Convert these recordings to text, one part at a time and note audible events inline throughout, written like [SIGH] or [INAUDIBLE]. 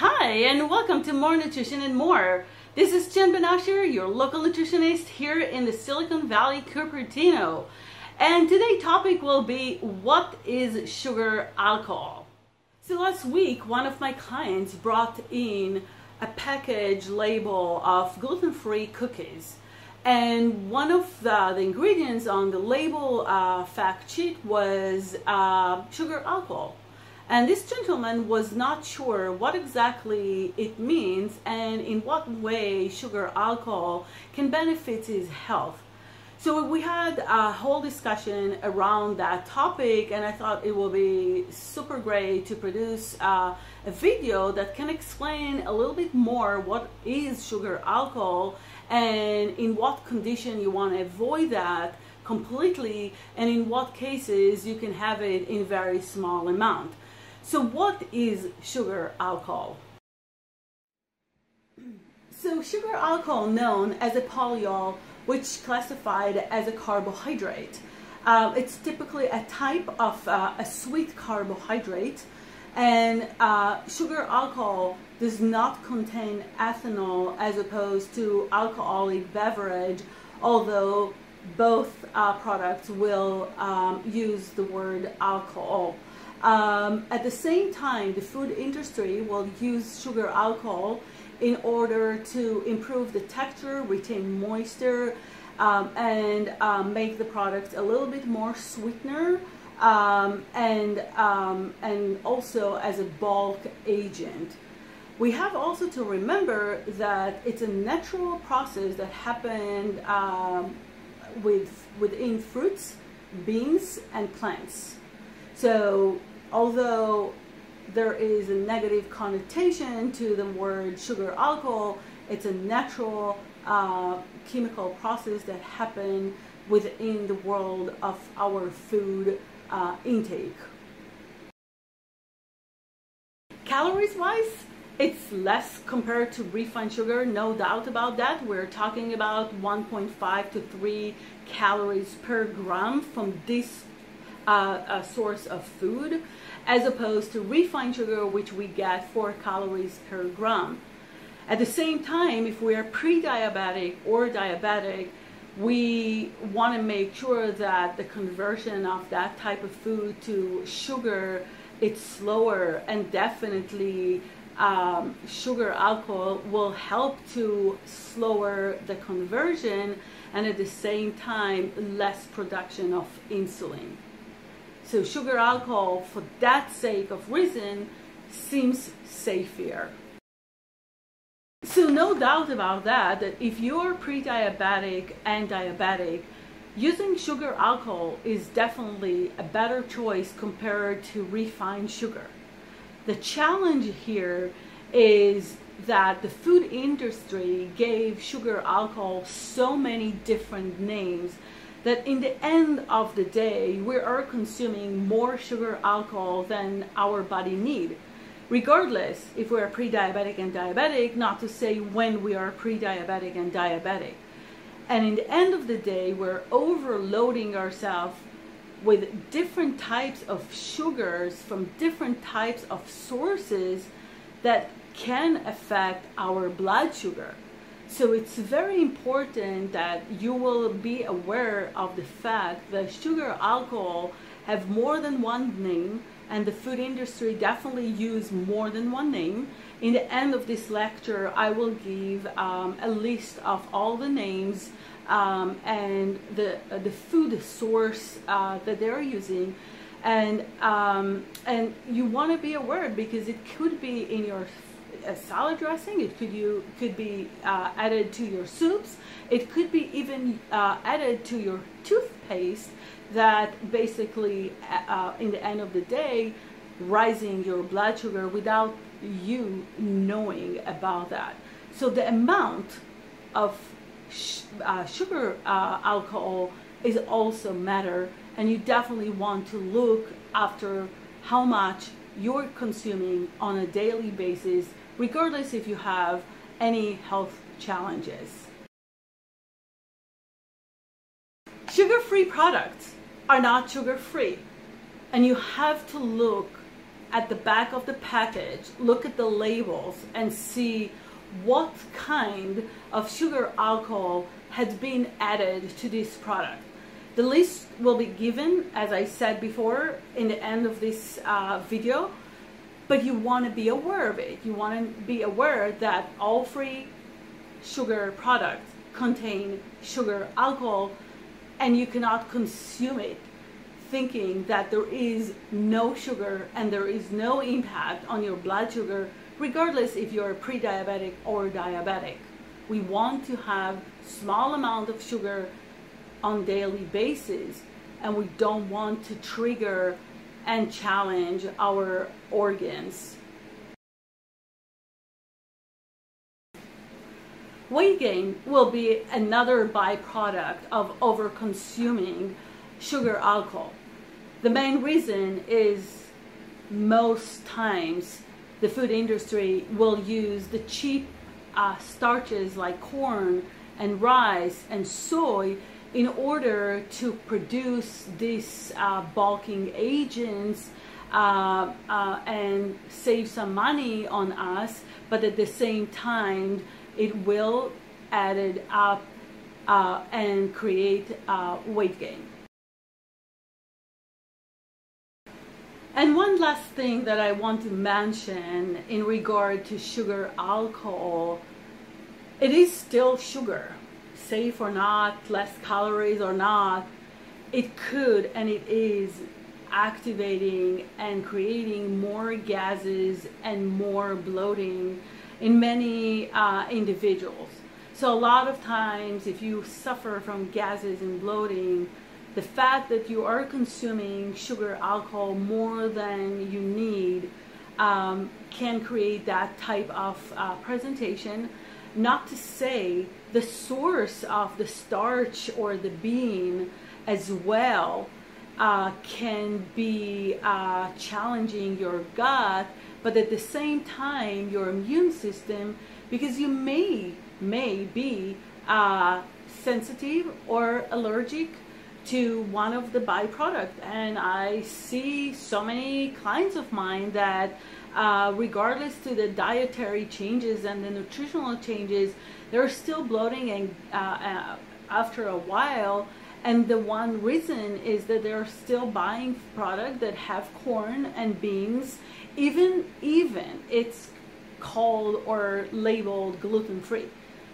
Hi, and welcome to More Nutrition and More. This is Chen Ben-Asher, your local nutritionist here in the Silicon Valley, Cupertino. And today's topic will be what is sugar alcohol? So last week, one of my clients brought in a package label of gluten-free cookies. And one of the, the ingredients on the label uh, fact sheet was uh, sugar alcohol. And this gentleman was not sure what exactly it means and in what way sugar alcohol can benefit his health. So we had a whole discussion around that topic, and I thought it will be super great to produce uh, a video that can explain a little bit more what is sugar alcohol and in what condition you want to avoid that completely, and in what cases you can have it in very small amount. So what is sugar alcohol? [CLEARS THROAT] So sugar alcohol known as a polyol which classified as a carbohydrate. Uh, it's typically a type of uh, a sweet carbohydrate and uh, sugar alcohol does not contain ethanol as opposed to alcoholic beverage although both uh, products will um, use the word alcohol. Um, at the same time, the food industry will use sugar alcohol in order to improve the texture, retain moisture, um, and um, make the product a little bit more sweetener, um, and um, and also as a bulk agent. We have also to remember that it's a natural process that happened um, with within fruits, beans, and plants. So although there is a negative connotation to the word sugar alcohol, it's a natural uh, chemical process that happen within the world of our food uh, intake. Calories wise, it's less compared to refined sugar, no doubt about that. We're talking about 1.5 to 3 calories per gram from this uh, a source of food as opposed to refined sugar which we get 4 calories per gram. At the same time, if we are pre-diabetic or diabetic, we want to make sure that the conversion of that type of food to sugar it's slower and definitely um, sugar alcohol will help to slower the conversion and at the same time less production of insulin. So sugar alcohol, for that sake of reason, seems safer. So no doubt about that, that if you're pre-diabetic and diabetic, using sugar alcohol is definitely a better choice compared to refined sugar. The challenge here is that the food industry gave sugar alcohol so many different names that in the end of the day, we are consuming more sugar alcohol than our body need. Regardless if we are pre-diabetic and diabetic, not to say when we are pre-diabetic and diabetic. And in the end of the day, we're overloading ourselves with different types of sugars from different types of sources that can affect our blood sugar. So it's very important that you will be aware of the fact that sugar alcohol have more than one name and the food industry definitely use more than one name. In the end of this lecture, I will give um, a list of all the names um, and the, uh, the food source uh, that they're using. And, um, and you want to be aware because it could be in your a salad dressing. It could you could be uh, added to your soups. It could be even uh, added to your toothpaste. That basically, uh, uh in the end of the day, rising your blood sugar without you knowing about that. So the amount of uh, sugar uh, alcohol is also matter, and you definitely want to look after how much you're consuming on a daily basis regardless if you have any health challenges. Sugar-free products are not sugar-free and you have to look at the back of the package, look at the labels, and see what kind of sugar alcohol has been added to this product. The list will be given, as I said before, in the end of this uh, video, but you want to be aware of it. You want to be aware that all free sugar products contain sugar alcohol and you cannot consume it thinking that there is no sugar and there is no impact on your blood sugar regardless if you're pre-diabetic or diabetic we want to have small amount of sugar on daily basis and we don't want to trigger and challenge our organs weight gain will be another byproduct of over consuming sugar alcohol. The main reason is most times the food industry will use the cheap uh, starches like corn and rice and soy in order to produce these uh, bulking agents uh, uh and save some money on us, but at the same time, it will add it up uh, and create uh, weight gain. And one last thing that I want to mention in regard to sugar alcohol, it is still sugar, safe or not, less calories or not, it could and it is activating and creating more gases and more bloating in many uh, individuals. So a lot of times if you suffer from gases and bloating, the fact that you are consuming sugar alcohol more than you need um, can create that type of uh, presentation. Not to say the source of the starch or the bean as well uh, can be uh, challenging your gut, but at the same time, your immune system, because you may may be uh, sensitive or allergic to one of the byproduct. And i see so many clients of mine that uh, regardless to the dietary changes and the nutritional changes they're still bloating and uh, uh, after a while. And the one reason is that they're still buying product that have corn and beans even even it's called or labeled gluten free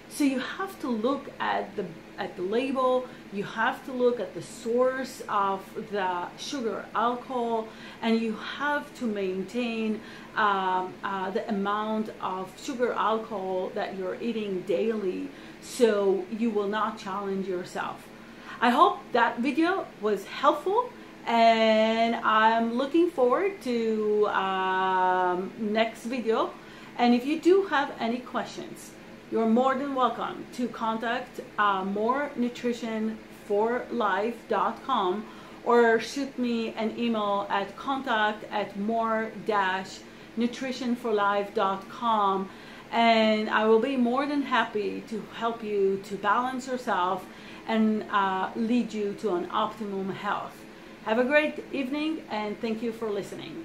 so you have to look at the at the label, you have to look at the source of the sugar alcohol, and you have to maintain um, uh, the amount of sugar alcohol that you're eating daily so you will not challenge yourself. I hope that video was helpful and I'm looking forward to um, next video and if you do have any questions you're more than welcome to contact uh, morenutritionforlife.com or shoot me an email at contact at more-nutritionforlife.com and I will be more than happy to help you to balance yourself and uh, lead you to an optimum health. Have a great evening and thank you for listening.